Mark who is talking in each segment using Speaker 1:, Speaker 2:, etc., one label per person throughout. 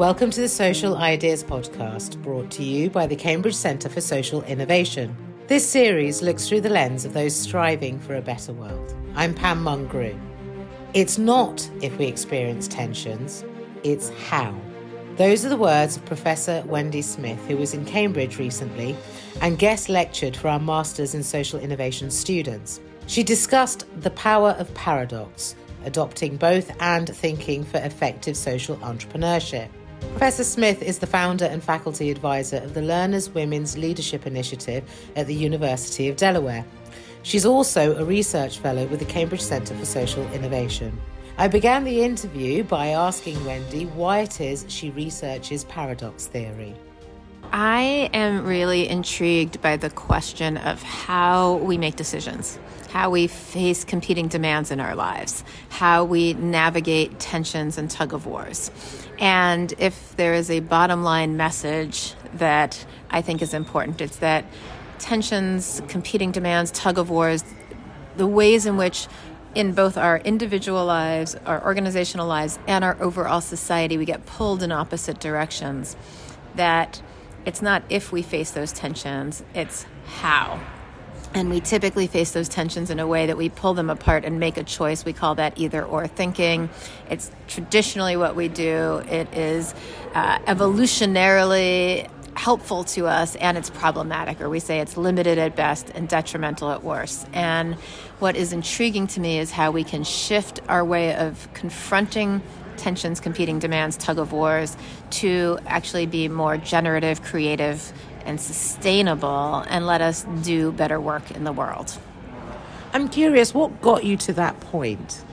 Speaker 1: Welcome to the Social Ideas Podcast, brought to you by the Cambridge Centre for Social Innovation. This series looks through the lens of those striving for a better world. I'm Pam Mungrew. It's not if we experience tensions, it's how. Those are the words of Professor Wendy Smith, who was in Cambridge recently and guest lectured for our Masters in Social Innovation students. She discussed the power of paradox, adopting both and thinking for effective social entrepreneurship. Professor Smith is the founder and faculty advisor of the Lerner's Women's Leadership Initiative at the University of Delaware. She's also a research fellow with the Cambridge Centre for Social Innovation. I began the interview by asking Wendy why it is she researches paradox theory.
Speaker 2: I am really intrigued by the question of how we make decisions, how we face competing demands in our lives, how we navigate tensions and tug of wars. And if there is a bottom line message that I think is important, it's that tensions, competing demands, tug of wars, the ways in which in both our individual lives, our organizational lives, and our overall society, we get pulled in opposite directions. That it's not if we face those tensions, it's how. And we typically face those tensions in a way that we pull them apart and make a choice. We call that either or thinking. It's traditionally what we do. It is uh, evolutionarily helpful to us and it's problematic, or we say it's limited at best and detrimental at worst. And what is intriguing to me is how we can shift our way of confronting tensions, competing demands, tug of wars to actually be more generative, creative, and sustainable and let us do better work in the world.
Speaker 1: I'm curious, what got you to that point?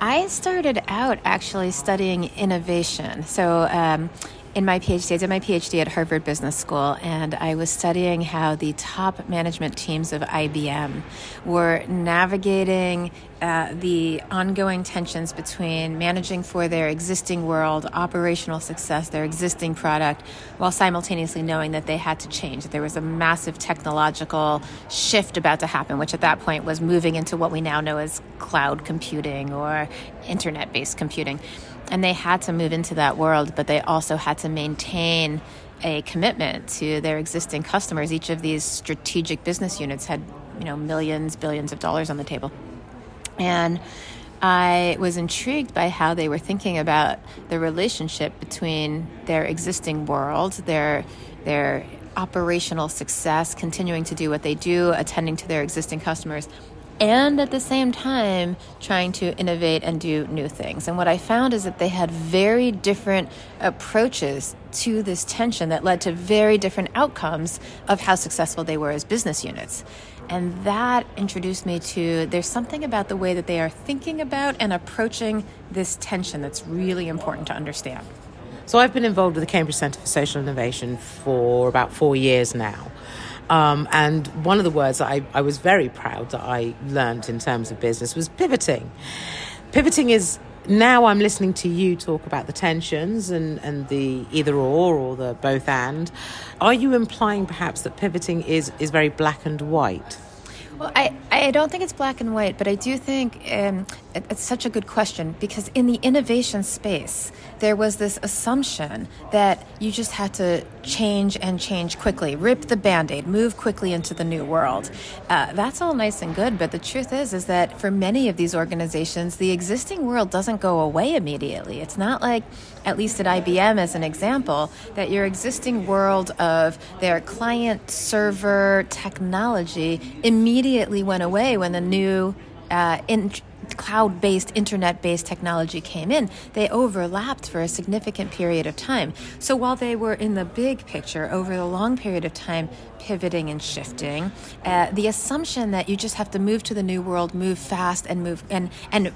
Speaker 2: I started out actually studying innovation. So, um, in my PhD, I did my PhD at Harvard Business School, and I was studying how the top management teams of IBM were navigating uh, the ongoing tensions between managing for their existing world, operational success, their existing product, while simultaneously knowing that they had to change. That there was a massive technological shift about to happen, which at that point was moving into what we now know as cloud computing or internet based computing and they had to move into that world, but they also had to maintain a commitment to their existing customers. Each of these strategic business units had, you know, millions, billions of dollars on the table. And I was intrigued by how they were thinking about the relationship between their existing world, their their operational success, continuing to do what they do, attending to their existing customers, and at the same time trying to innovate and do new things. And what I found is that they had very different approaches to this tension that led to very different outcomes of how successful they were as business units. And that introduced me to there's something about the way that they are thinking about and approaching this tension that's really important to understand.
Speaker 1: So I've been involved with the Cambridge Centre for Social Innovation for about four years now. Um, and one of the words that I, I was very proud that I learned in terms of business was pivoting. Pivoting is now I'm listening to you talk about the tensions and, and the either or or the both and. Are you implying perhaps that pivoting is, is very black and white?
Speaker 2: Well, I, I don't think it's black and white, but I do think um, it's such a good question because in the innovation space, there was this assumption that you just had to change and change quickly, rip the band aid, move quickly into the new world. Uh, that's all nice and good, but the truth is, is that for many of these organizations, the existing world doesn't go away immediately. It's not like, at least at IBM as an example, that your existing world of their client server technology immediately went away when the new uh, in, cloud based, internet based technology came in, they overlapped for a significant period of time. So while they were in the big picture over the long period of time, pivoting and shifting, uh, the assumption that you just have to move to the new world, move fast, and move and and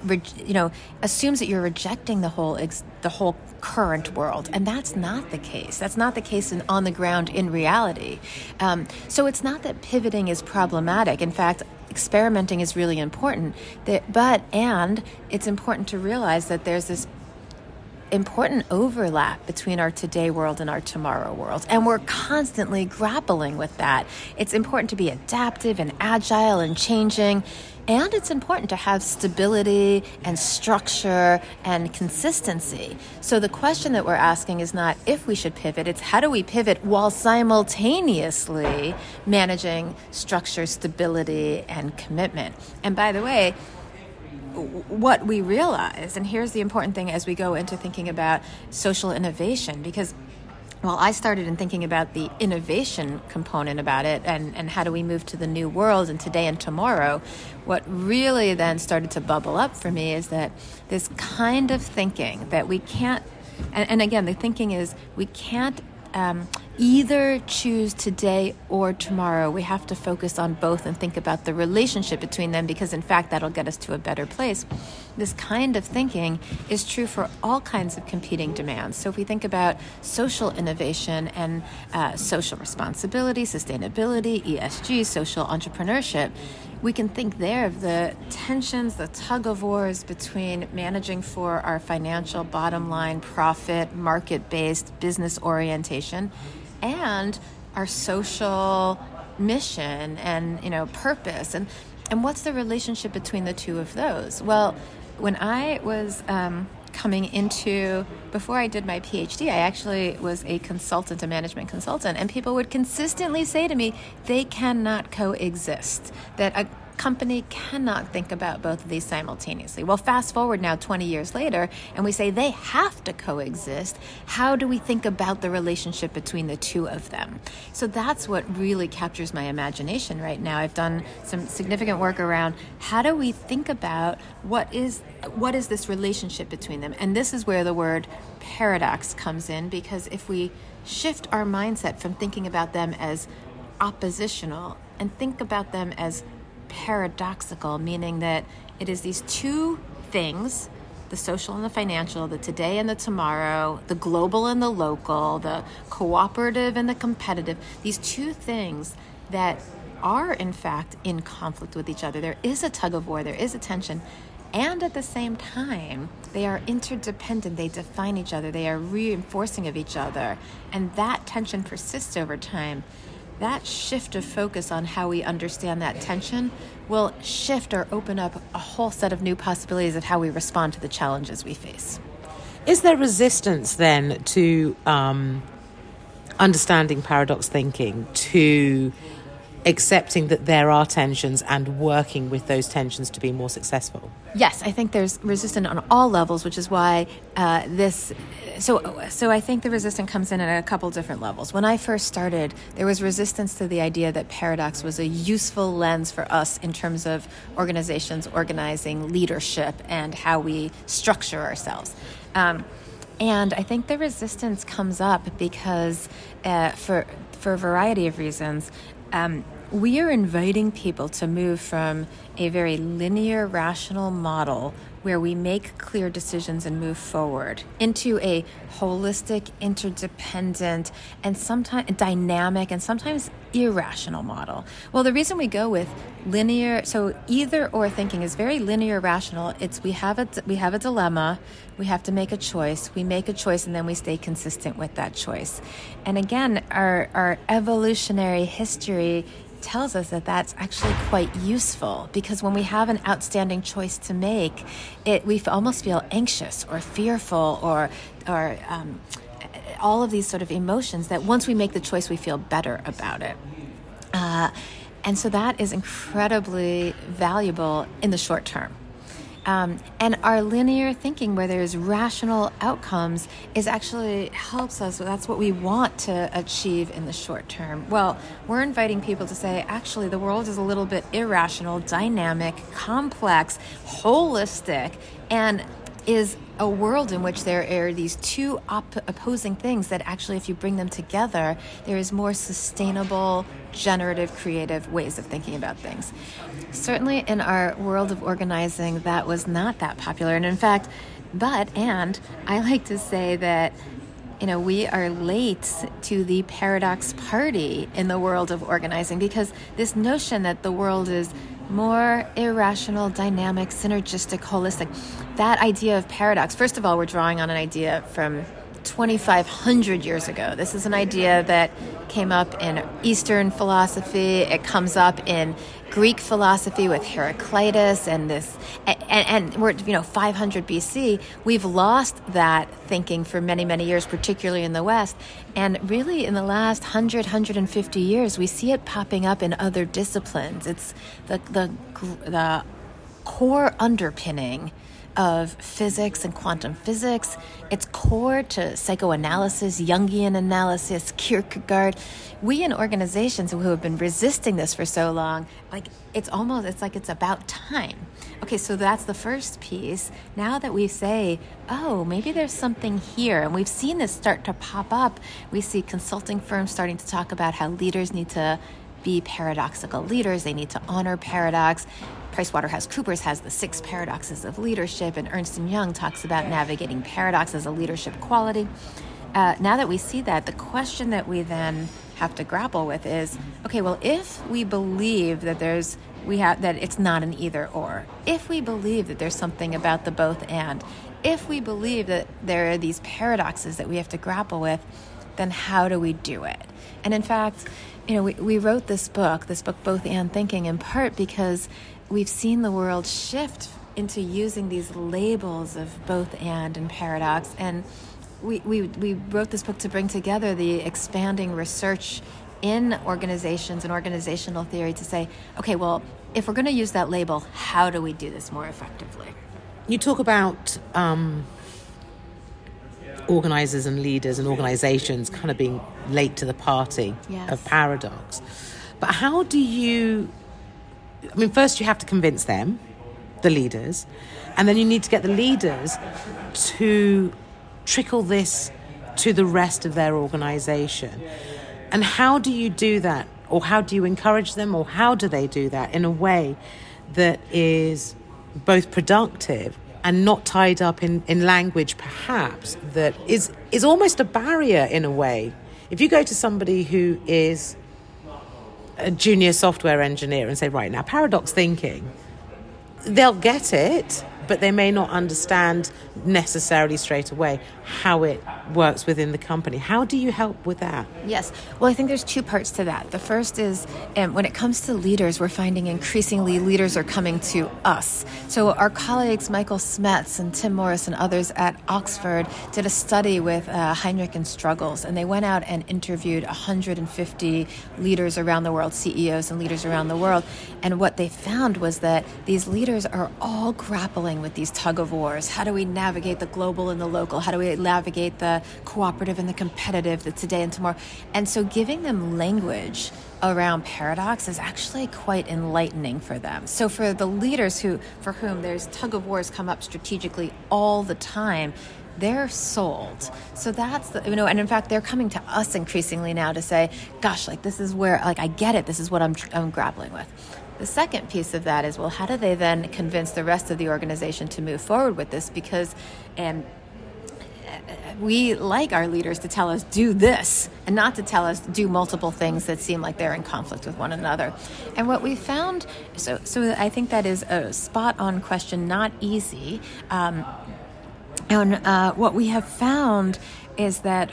Speaker 2: you know assumes that you're rejecting the whole ex- the whole current world, and that's not the case. That's not the case in, on the ground in reality. Um, so it's not that pivoting is problematic. In fact, experimenting is really important. But, and it's important to realize that there's this important overlap between our today world and our tomorrow world. And we're constantly grappling with that. It's important to be adaptive and agile and changing. And it's important to have stability and structure and consistency. So the question that we're asking is not if we should pivot, it's how do we pivot while simultaneously managing structure, stability, and commitment. And by the way, what we realize, and here's the important thing as we go into thinking about social innovation, because well, I started in thinking about the innovation component about it and, and how do we move to the new world and today and tomorrow. What really then started to bubble up for me is that this kind of thinking that we can't, and, and again, the thinking is we can't um, either choose today or tomorrow. We have to focus on both and think about the relationship between them because, in fact, that'll get us to a better place. This kind of thinking is true for all kinds of competing demands. So, if we think about social innovation and uh, social responsibility, sustainability, ESG, social entrepreneurship, we can think there of the tensions, the tug of wars between managing for our financial bottom line, profit, market based business orientation, and our social mission and you know purpose and and what's the relationship between the two of those well when i was um, coming into before I did my PhD, I actually was a consultant, a management consultant, and people would consistently say to me, they cannot coexist. That a company cannot think about both of these simultaneously. Well, fast forward now 20 years later, and we say they have to coexist. How do we think about the relationship between the two of them? So that's what really captures my imagination right now. I've done some significant work around how do we think about what is what is this relationship between them? And this is where the word paradox comes in because if we shift our mindset from thinking about them as oppositional and think about them as paradoxical, meaning that it is these two things the social and the financial, the today and the tomorrow, the global and the local, the cooperative and the competitive, these two things that are in fact in conflict with each other. There is a tug of war, there is a tension, and at the same time, they are interdependent, they define each other, they are reinforcing of each other, and that tension persists over time that shift of focus on how we understand that tension will shift or open up a whole set of new possibilities of how we respond to the challenges we face.
Speaker 1: Is there resistance then to um, understanding paradox thinking, to accepting that there are tensions and working with those tensions to be more successful?
Speaker 2: Yes, I think there's resistance on all levels, which is why uh, this. So, so I think the resistance comes in at a couple different levels. When I first started, there was resistance to the idea that paradox was a useful lens for us in terms of organizations organizing leadership and how we structure ourselves. Um, and I think the resistance comes up because, uh, for for a variety of reasons, um, we are inviting people to move from a very linear, rational model where we make clear decisions and move forward into a holistic, interdependent, and sometimes dynamic and sometimes irrational model. Well, the reason we go with linear, so either or thinking is very linear, rational. It's we have a we have a dilemma, we have to make a choice. We make a choice, and then we stay consistent with that choice. And again, our our evolutionary history tells us that that's actually quite useful because when we have an outstanding choice to make, it we almost feel anxious or fearful or or um, all of these sort of emotions that once we make the choice, we feel better about it. Uh, and so that is incredibly valuable in the short term. Um, and our linear thinking, where there's rational outcomes, is actually helps us. That's what we want to achieve in the short term. Well, we're inviting people to say, actually, the world is a little bit irrational, dynamic, complex, holistic, and is a world in which there are these two op- opposing things that actually, if you bring them together, there is more sustainable, generative, creative ways of thinking about things. Certainly, in our world of organizing, that was not that popular. And in fact, but, and I like to say that you know, we are late to the paradox party in the world of organizing because this notion that the world is more irrational, dynamic, synergistic, holistic. That idea of paradox, first of all, we're drawing on an idea from 2,500 years ago. This is an idea that came up in Eastern philosophy. It comes up in Greek philosophy with Heraclitus and this, and, and, we're, you know, 500 BC. We've lost that thinking for many, many years, particularly in the West. And really, in the last 100, 150 years, we see it popping up in other disciplines. It's the, the, the core underpinning of physics and quantum physics. It's core to psychoanalysis, Jungian analysis, Kierkegaard. We in organizations who have been resisting this for so long, like it's almost it's like it's about time. Okay, so that's the first piece. Now that we say, oh, maybe there's something here, and we've seen this start to pop up, we see consulting firms starting to talk about how leaders need to be paradoxical leaders. They need to honor paradox. PricewaterhouseCoopers has the six paradoxes of leadership, and Ernst & Young talks about navigating paradox as a leadership quality. Uh, now that we see that, the question that we then have to grapple with is okay well if we believe that there's we have that it's not an either or if we believe that there's something about the both and if we believe that there are these paradoxes that we have to grapple with then how do we do it and in fact you know we, we wrote this book this book both and thinking in part because we've seen the world shift into using these labels of both and and paradox. And we, we, we wrote this book to bring together the expanding research in organizations and organizational theory to say okay well if we're going to use that label how do we do this more effectively?
Speaker 1: You talk about um, organizers and leaders and organizations kind of being late to the party
Speaker 2: yes.
Speaker 1: of paradox. But how do you I mean, first you have to convince them, the leaders, and then you need to get the leaders to trickle this to the rest of their organization. And how do you do that? Or how do you encourage them? Or how do they do that in a way that is both productive and not tied up in, in language, perhaps, that is, is almost a barrier in a way? If you go to somebody who is a junior software engineer and say, right now, paradox thinking, they'll get it, but they may not understand necessarily straight away how it works within the company. How do you help with that?
Speaker 2: Yes. Well, I think there's two parts to that. The first is um, when it comes to leaders, we're finding increasingly leaders are coming to us. So our colleagues, Michael Smets and Tim Morris and others at Oxford, did a study with uh, Heidrick and Struggles, and they went out and interviewed 150 leaders around the world, CEOs and leaders around the world. And what they found was that these leaders are all grappling with these tug of wars. How do we navigate the global and the local? How do we navigate the cooperative and the competitive, the today and tomorrow. And so giving them language around paradox is actually quite enlightening for them. So for the leaders who for whom there's tug of wars come up strategically all the time, they're sold. So that's the, you know, and in fact, they're coming to us increasingly now to say, gosh, like this is where, like, I get it. This is what I'm, I'm grappling with. The second piece of that is, well, how do they then convince the rest of the organization to move forward with this? Because, and we like our leaders to tell us do this and not to tell us do multiple things that seem like they're in conflict with one another. And what we found, so so I think that is a spot on question, not easy. Um, and uh, what we have found is that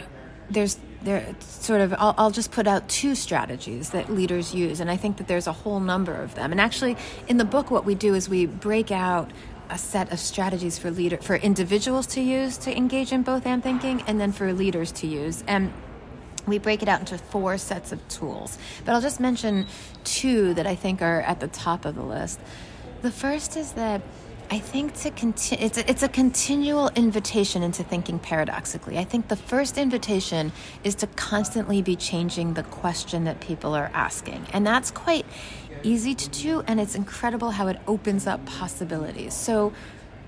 Speaker 2: there's there sort of I'll, I'll, just put out two strategies that leaders use and i think that there's a whole number of them. And actually in the book what we do is we break out a set of strategies for leader for individuals to use to engage in both and thinking and then for leaders to use. And we break it out into four sets of tools. But i'll just mention two that i think are at the top of the list. The first is that I think to continue, it's a, it's a continual invitation into thinking paradoxically. I think the first invitation is to constantly be changing the question that people are asking, and that's quite easy to do, and it's incredible how it opens up possibilities. So,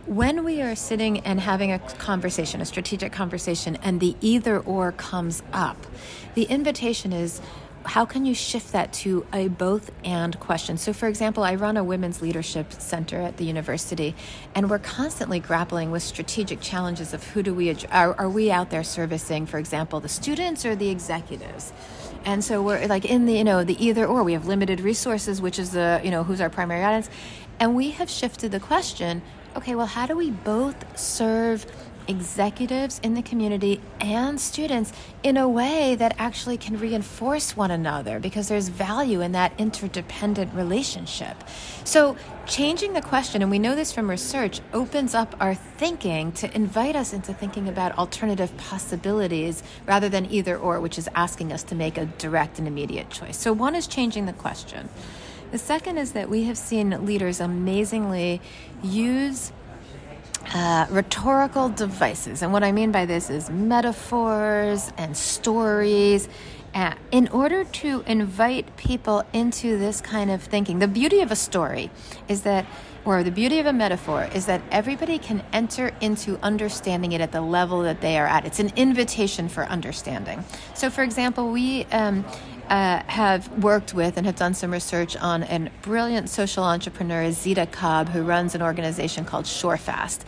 Speaker 2: when we are sitting and having a conversation, a strategic conversation, and the either or comes up, the invitation is how can you shift that to a both and question? So, for example, I run a women's leadership center at the university, and we're constantly grappling with strategic challenges of who do we are, are we out there servicing, for example, the students or the executives? And so we're like in the, you know, the either or. We have limited resources, which is the, you know, who's our primary audience. And we have shifted the question okay, well, how do we both serve executives in the community and students in a way that actually can reinforce one another because there's value in that interdependent relationship. So, changing the question, and we know this from research, opens up our thinking to invite us into thinking about alternative possibilities rather than either or, which is asking us to make a direct and immediate choice. So, one is changing the question. The second is that we have seen leaders amazingly use uh, rhetorical devices. And what I mean by this is metaphors and stories. Uh, in order to invite people into this kind of thinking, the beauty of a story is that, or the beauty of a metaphor is that everybody can enter into understanding it at the level that they are at. It's an invitation for understanding. So, for example, we um, uh, have worked with and have done some research on a brilliant social entrepreneur, Zita Cobb, who runs an organization called Shorefast.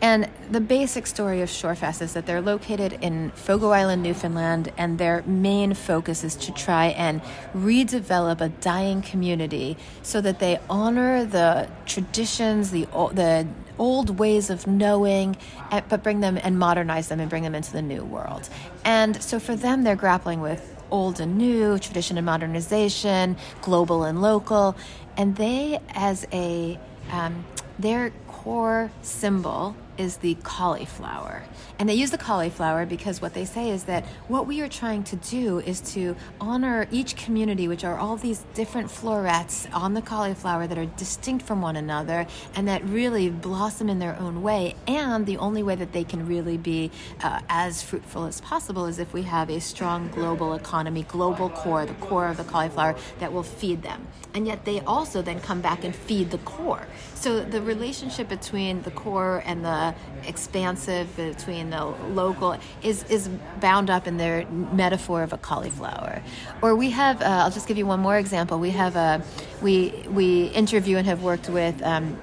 Speaker 2: And the basic story of Shorefast is that they're located in Fogo Island, Newfoundland, and their main focus is to try and redevelop a dying community so that they honor the traditions, the the old ways of knowing, eh, but bring them and modernize them and bring them into the new world. And so for them, they're grappling with old and new, tradition and modernization, global and local. And they, as a, um, their core symbol is the cauliflower. And they use the cauliflower because what they say is that what we are trying to do is to honor each community, which are all these different florets on the cauliflower that are distinct from one another and that really blossom in their own way. And the only way that they can really be uh, as fruitful as possible is if we have a strong global economy, global core, the core of the cauliflower that will feed them. And yet they also then come back and feed the core. So the relationship between the core and the expansive between the local is is bound up in their metaphor of a cauliflower. Or we have, uh, I'll just give you one more example. We have a we we interview and have worked with. Um,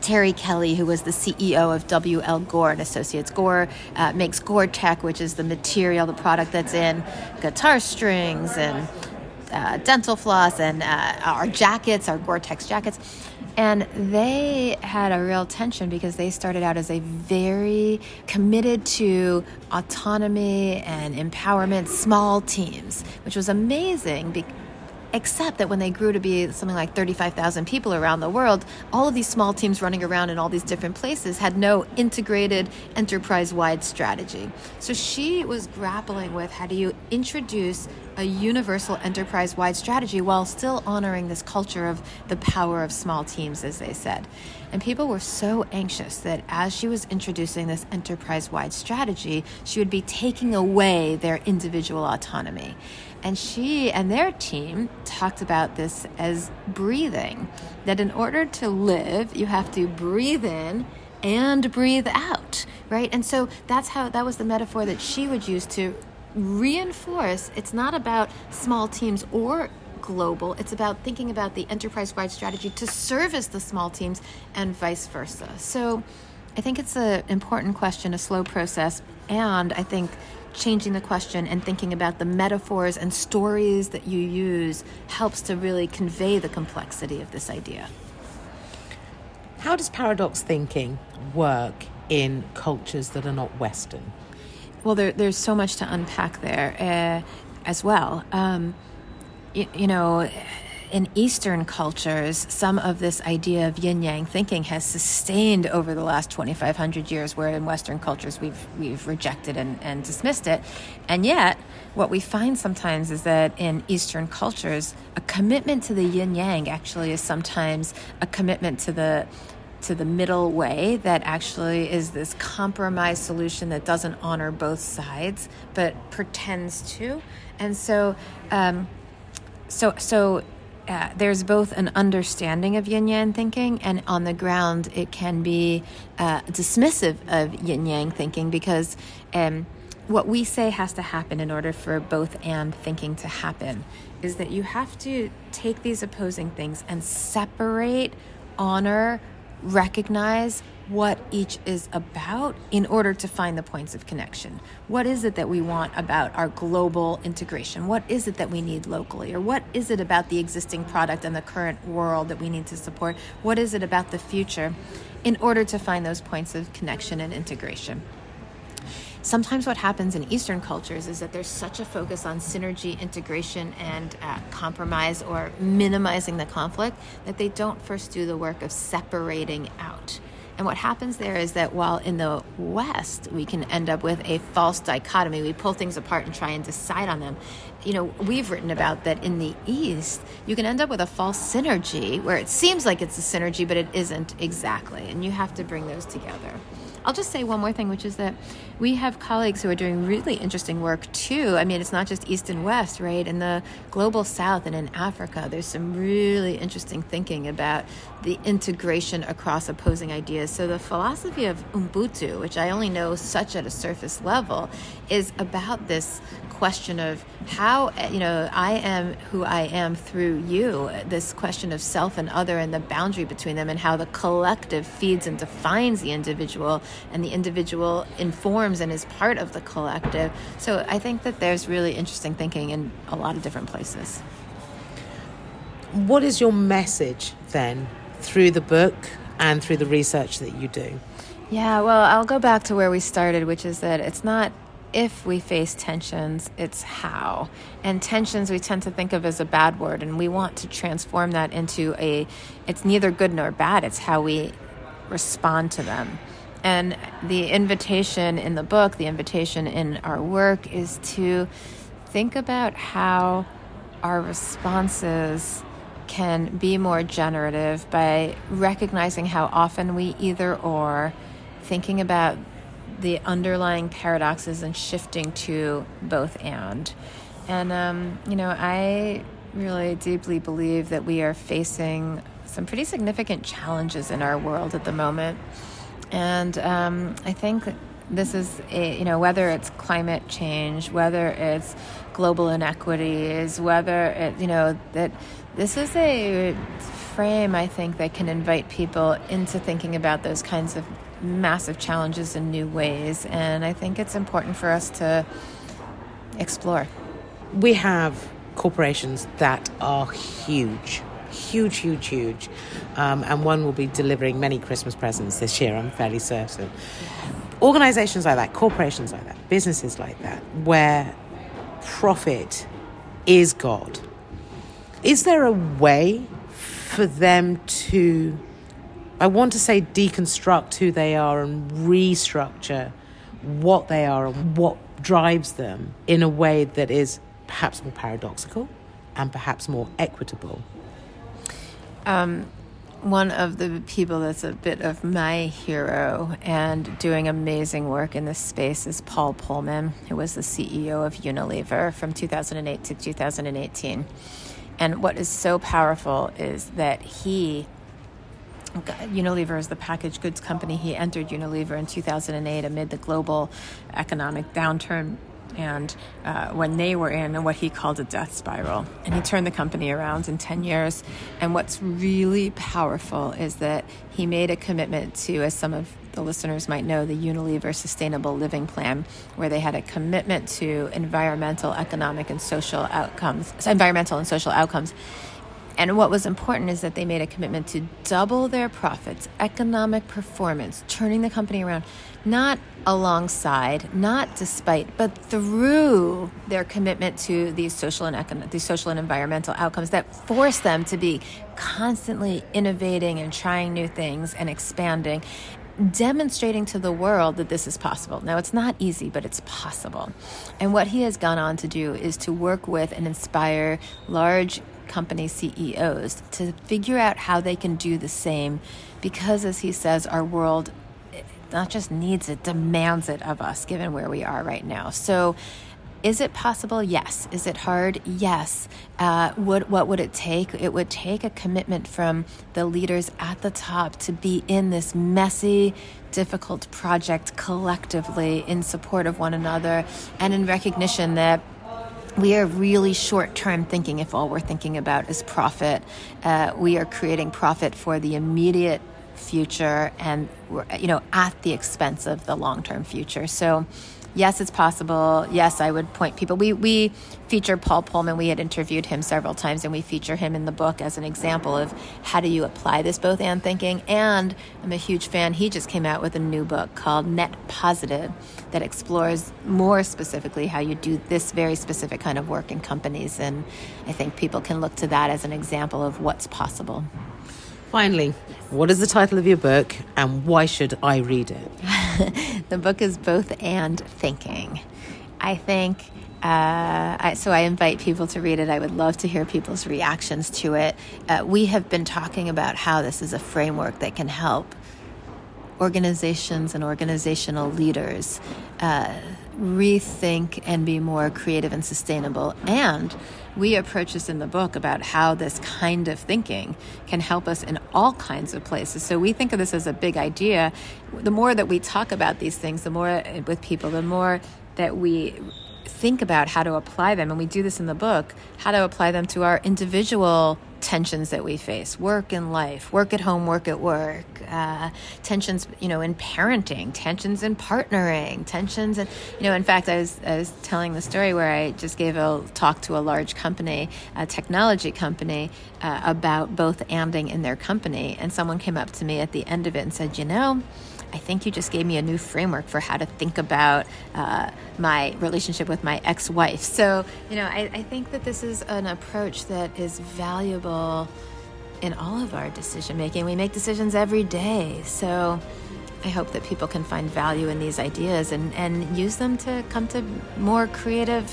Speaker 2: Terry Kelly, who was the CEO of WL Gore and Associates. Gore uh, makes Gore-Tex, which is the material, the product that's in guitar strings and uh, dental floss and uh, our jackets, our Gore-Tex jackets. And they had a real tension because they started out as a very committed to autonomy and empowerment, small teams, which was amazing except that when they grew to be something like 35,000 people around the world, all of these small teams running around in all these different places had no integrated enterprise wide strategy. So she was grappling with how do you introduce a universal enterprise wide strategy while still honoring this culture of the power of small teams, as they said. And people were so anxious that as she was introducing this enterprise wide strategy, she would be taking away their individual autonomy. And she and their team talked about this as breathing that in order to live, you have to breathe in and breathe out, right? And so that's how that was the metaphor that she would use to reinforce it's not about small teams or global. It's about thinking about the enterprise wide strategy to service the small teams and vice versa. So I think it's an important question, a slow process. And I think changing the question and thinking about the metaphors and stories that you use helps to really convey the complexity of this idea.
Speaker 1: How does paradox thinking work in cultures that are not Western?
Speaker 2: Well, there, there's so much to unpack there uh, as well. Um, you, you know, in Eastern cultures, some of this idea of yin yang thinking has sustained over the last 2,500 years, where in Western cultures we've, we've rejected and, and dismissed it. And yet, what we find sometimes is that in Eastern cultures, a commitment to the yin yang actually is sometimes a commitment to the to the middle way that actually is this compromise solution that doesn't honor both sides but pretends to and so um, so so uh, there's both an understanding of yin yang thinking, and on the ground, it can be uh, dismissive of yin yang thinking because um, what we say has to happen in order for both and thinking to happen is that you have to take these opposing things and separate, honor, recognize, what each is about in order to find the points of connection. What is it that we want about our global integration? What is it that we need locally? Or what is it about the existing product and the current world that we need to support? What is it about the future in order to find those points of connection and integration? sometimes what happens in Eastern cultures is that there's such a focus on synergy, integration, and uh, compromise or minimizing the conflict that they don't first do the work of separating out. And what happens there is that while in the West we can end up with a false dichotomy, we pull things apart and try and decide on them. You know, we've written about that in the East, you can end up with a false synergy where it seems like it's a synergy, but it isn't exactly. And you have to bring those together. I'll just say one more thing, which is that we have colleagues who are doing really interesting work too. I mean, it's not just East and West, right? In the global South and in Africa, there's some really interesting thinking about the integration across opposing ideas. So, the philosophy of Ubuntu, which I only know such at a surface level, is about this question of how, you know, I am who I am through you, this question of self and other and the boundary between them, and how the collective feeds and defines the individual, and the individual informs and is part of the collective. So, I think that there's really interesting thinking in a lot of different places.
Speaker 1: What is your message then through the book and through the research that you do?
Speaker 2: Yeah, well, I'll go back to where we started, which is that it's not if we face tensions, it's how. And tensions we tend to think of as a bad word, and we want to transform that into a it's neither good nor bad, it's how we respond to them. And the invitation in the book, the invitation in our work is to think about how our responses can be more generative by recognizing how often we either or, thinking about the underlying paradoxes and shifting to both and. And, um, you know, I really deeply believe that we are facing some pretty significant challenges in our world at the moment. And um, I think this is, a, you know, whether it's climate change, whether it's global inequities, whether it, you know, that this is a frame, I think, that can invite people into thinking about those kinds of massive challenges in new ways. And I think it's important for us to explore.
Speaker 1: We have corporations that are huge. Huge, huge, huge. Um, and one will be delivering many Christmas presents this year, I'm fairly certain. Organizations like that, corporations like that, businesses like that, where profit is God is there a way for them to, I want to say, deconstruct who they are and restructure what they are and what drives them in a way that is perhaps more paradoxical and perhaps more equitable?
Speaker 2: Um, one of the people that's a bit of my hero and doing amazing work in this space is Paul Polman, who was the CEO of Unilever from 2008 to 2018. And what is so powerful is that he Unilever is the packaged goods company. He entered Unilever in 2008 amid the global economic downturn and uh, when they were in what he called a death spiral. And he turned the company around in 10 years. And what's really powerful is that he made a commitment to, as some of the listeners might know, the Unilever Sustainable Living Plan, where they had a commitment to environmental, economic, and social outcomes, environmental and social outcomes. And what was important is that they made a commitment to double their profits, economic performance, turning the company around, not alongside, not despite, but through their commitment to these social and economic, these social and environmental outcomes that force them to be constantly innovating and trying new things and expanding demonstrating to the world that this is possible. Now, it's not easy, but it's possible. And what he has gone on to do is to work with and inspire large company CEOs to figure out how they can do the same because, as he says, our world not just needs it, demands it of us, given where we are right now. So, is it possible? Yes. Is it hard? Yes. Uh, what would it take? It would take a commitment from the leaders at the top to be in this messy, difficult project collectively in support of one another and in recognition that we are really short term thinking if all we're thinking about is profit. Uh, we are creating profit for the immediate future and you know at the expense of the long-term future so yes, it's possible. Yes, I would point people. We we feature Paul Polman. We had interviewed him several times, and we feature him in the book as an example of how do you apply this both and thinking. And I'm a huge fan. He just came out with a new book called Net Positive that explores more specifically how you do this very specific kind of work in companies. And I think people can look to that as an example of what's possible.
Speaker 1: Finally, what is the title of your book and why should I read it?
Speaker 2: the book is Both and Thinking. I think uh, I, so I invite people to read it. I would love to hear people's reactions to it. Uh, we have been talking about how this is a framework that can help organizations and organizational leaders uh, rethink and be more creative and sustainable. And we approach this in the book about how this kind of thinking can help us in all kinds of places. So we think of this as a big idea. The more that we talk about these things, the more eh, with people, the more that we think about how to apply them, and we do this in the book, how to apply them to our individual tensions that we face work and life work at home work at work uh, tensions you know in parenting tensions in partnering tensions and you know in fact I was, I was telling the story where i just gave a talk to a large company a technology company uh, about both anding in their company and someone came up to me at the end of it and said you know I think you just gave me a new framework for how to think about uh, my relationship with my ex wife. So, you know, I, I think that this is an approach that is valuable in all of our decision making. We make decisions every day. So, I hope that people can find value in these ideas and, and use them to come to more creative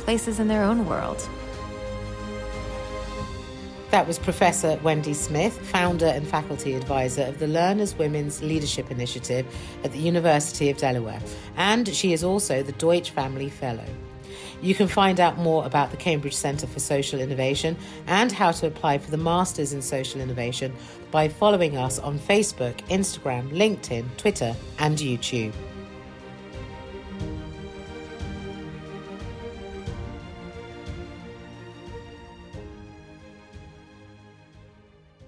Speaker 2: places in their own world.
Speaker 1: That was Professor Wendy Smith, founder and faculty advisor of the Lerner's Women's Leadership Initiative at the University of Delaware, and she is also the Deutsch Family Fellow. You can find out more about the Cambridge Centre for Social Innovation and how to apply for the Masters in Social Innovation by following us on Facebook, Instagram, LinkedIn, Twitter, and YouTube.